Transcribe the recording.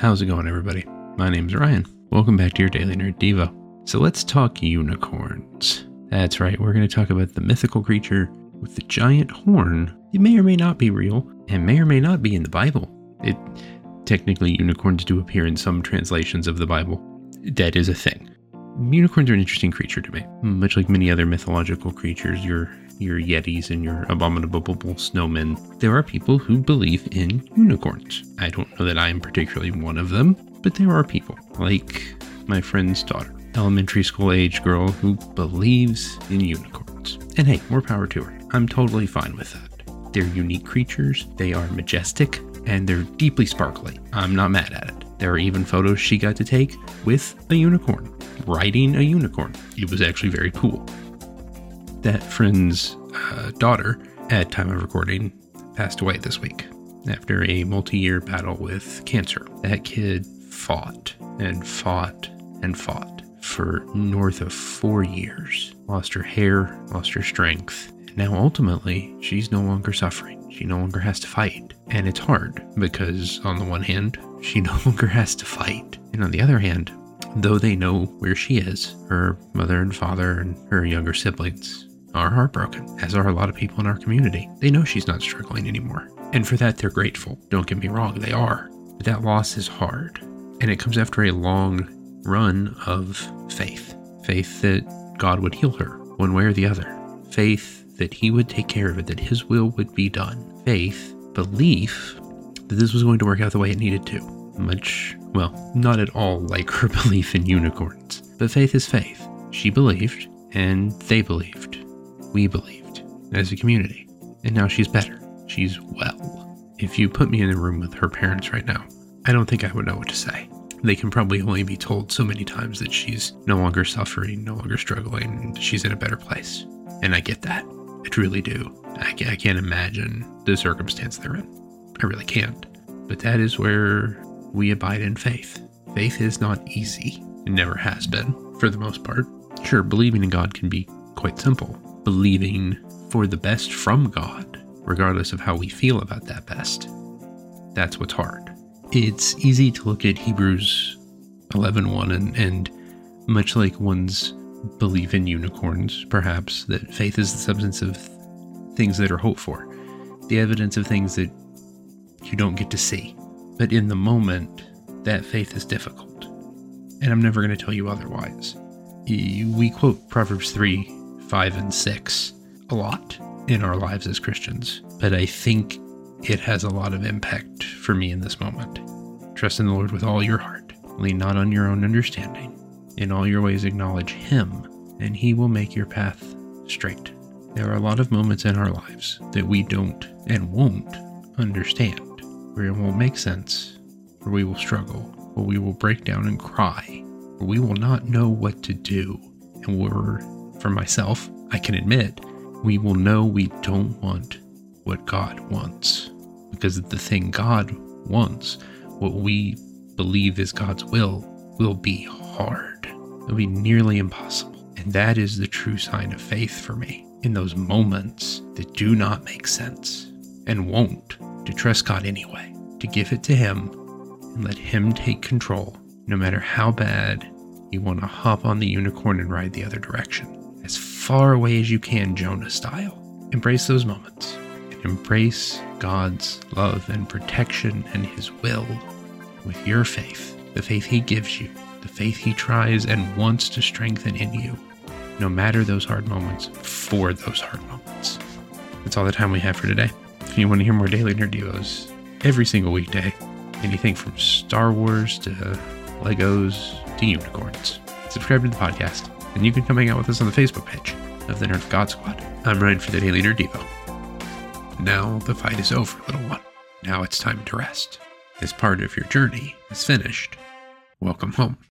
How's it going, everybody? My name's Ryan. Welcome back to your Daily Nerd Devo. So let's talk unicorns. That's right, we're going to talk about the mythical creature with the giant horn. It may or may not be real, and may or may not be in the Bible. It technically unicorns do appear in some translations of the Bible. That is a thing. Unicorns are an interesting creature to me, much like many other mythological creatures. Your your yetis and your abominable snowmen. There are people who believe in unicorns. I don't know that I am particularly one of them, but there are people like my friend's daughter, elementary school age girl who believes in unicorns. And hey, more power to her. I'm totally fine with that. They're unique creatures, they are majestic, and they're deeply sparkly. I'm not mad at it. There are even photos she got to take with a unicorn, riding a unicorn. It was actually very cool. That friend's uh, daughter, at time of recording, passed away this week after a multi-year battle with cancer. That kid fought and fought and fought for north of four years. Lost her hair, lost her strength. Now ultimately, she's no longer suffering. She no longer has to fight. And it's hard because, on the one hand, she no longer has to fight. And on the other hand, though they know where she is, her mother and father and her younger siblings are heartbroken, as are a lot of people in our community. They know she's not struggling anymore. And for that, they're grateful. Don't get me wrong, they are. But that loss is hard. And it comes after a long run of faith faith that God would heal her one way or the other, faith that He would take care of it, that His will would be done, faith, belief that this was going to work out the way it needed to. Much, well, not at all like her belief in unicorns, but faith is faith. She believed, and they believed. We believed as a community. And now she's better. She's well. If you put me in a room with her parents right now, I don't think I would know what to say they can probably only be told so many times that she's no longer suffering, no longer struggling, she's in a better place. And I get that. I truly do. I, I can't imagine the circumstance they're in. I really can't. But that is where we abide in faith. Faith is not easy. It never has been, for the most part. Sure, believing in God can be quite simple. Believing for the best from God, regardless of how we feel about that best. That's what's hard it's easy to look at Hebrews 11:1 and, and much like one's belief in unicorns, perhaps that faith is the substance of things that are hoped for, the evidence of things that you don't get to see. But in the moment, that faith is difficult. And I'm never going to tell you otherwise. We quote Proverbs 3, 5, and 6 a lot in our lives as Christians, but I think it has a lot of impact for me in this moment. Trust in the Lord with all your heart. Lean not on your own understanding. In all your ways, acknowledge Him, and He will make your path straight. There are a lot of moments in our lives that we don't and won't understand, where it won't make sense, where we will struggle, where we will break down and cry, where we will not know what to do, and where, for myself, I can admit, we will know we don't want what God wants. Because the thing God wants, what we believe is God's will, will be hard. It'll be nearly impossible. And that is the true sign of faith for me. In those moments that do not make sense and won't, to trust God anyway, to give it to Him and let Him take control, no matter how bad you want to hop on the unicorn and ride the other direction. As far away as you can, Jonah style. Embrace those moments and embrace God's love and protection and His will with your faith, the faith He gives you, the faith He tries and wants to strengthen in you, no matter those hard moments, for those hard moments. That's all the time we have for today. If you want to hear more Daily Nerd Devos every single weekday, anything from Star Wars to Legos to unicorns, subscribe to the podcast, and you can come hang out with us on the Facebook page of the Nerd God Squad. I'm Ryan for the Daily Nerd Devo. Now the fight is over, little one. Now it's time to rest. This part of your journey is finished. Welcome home.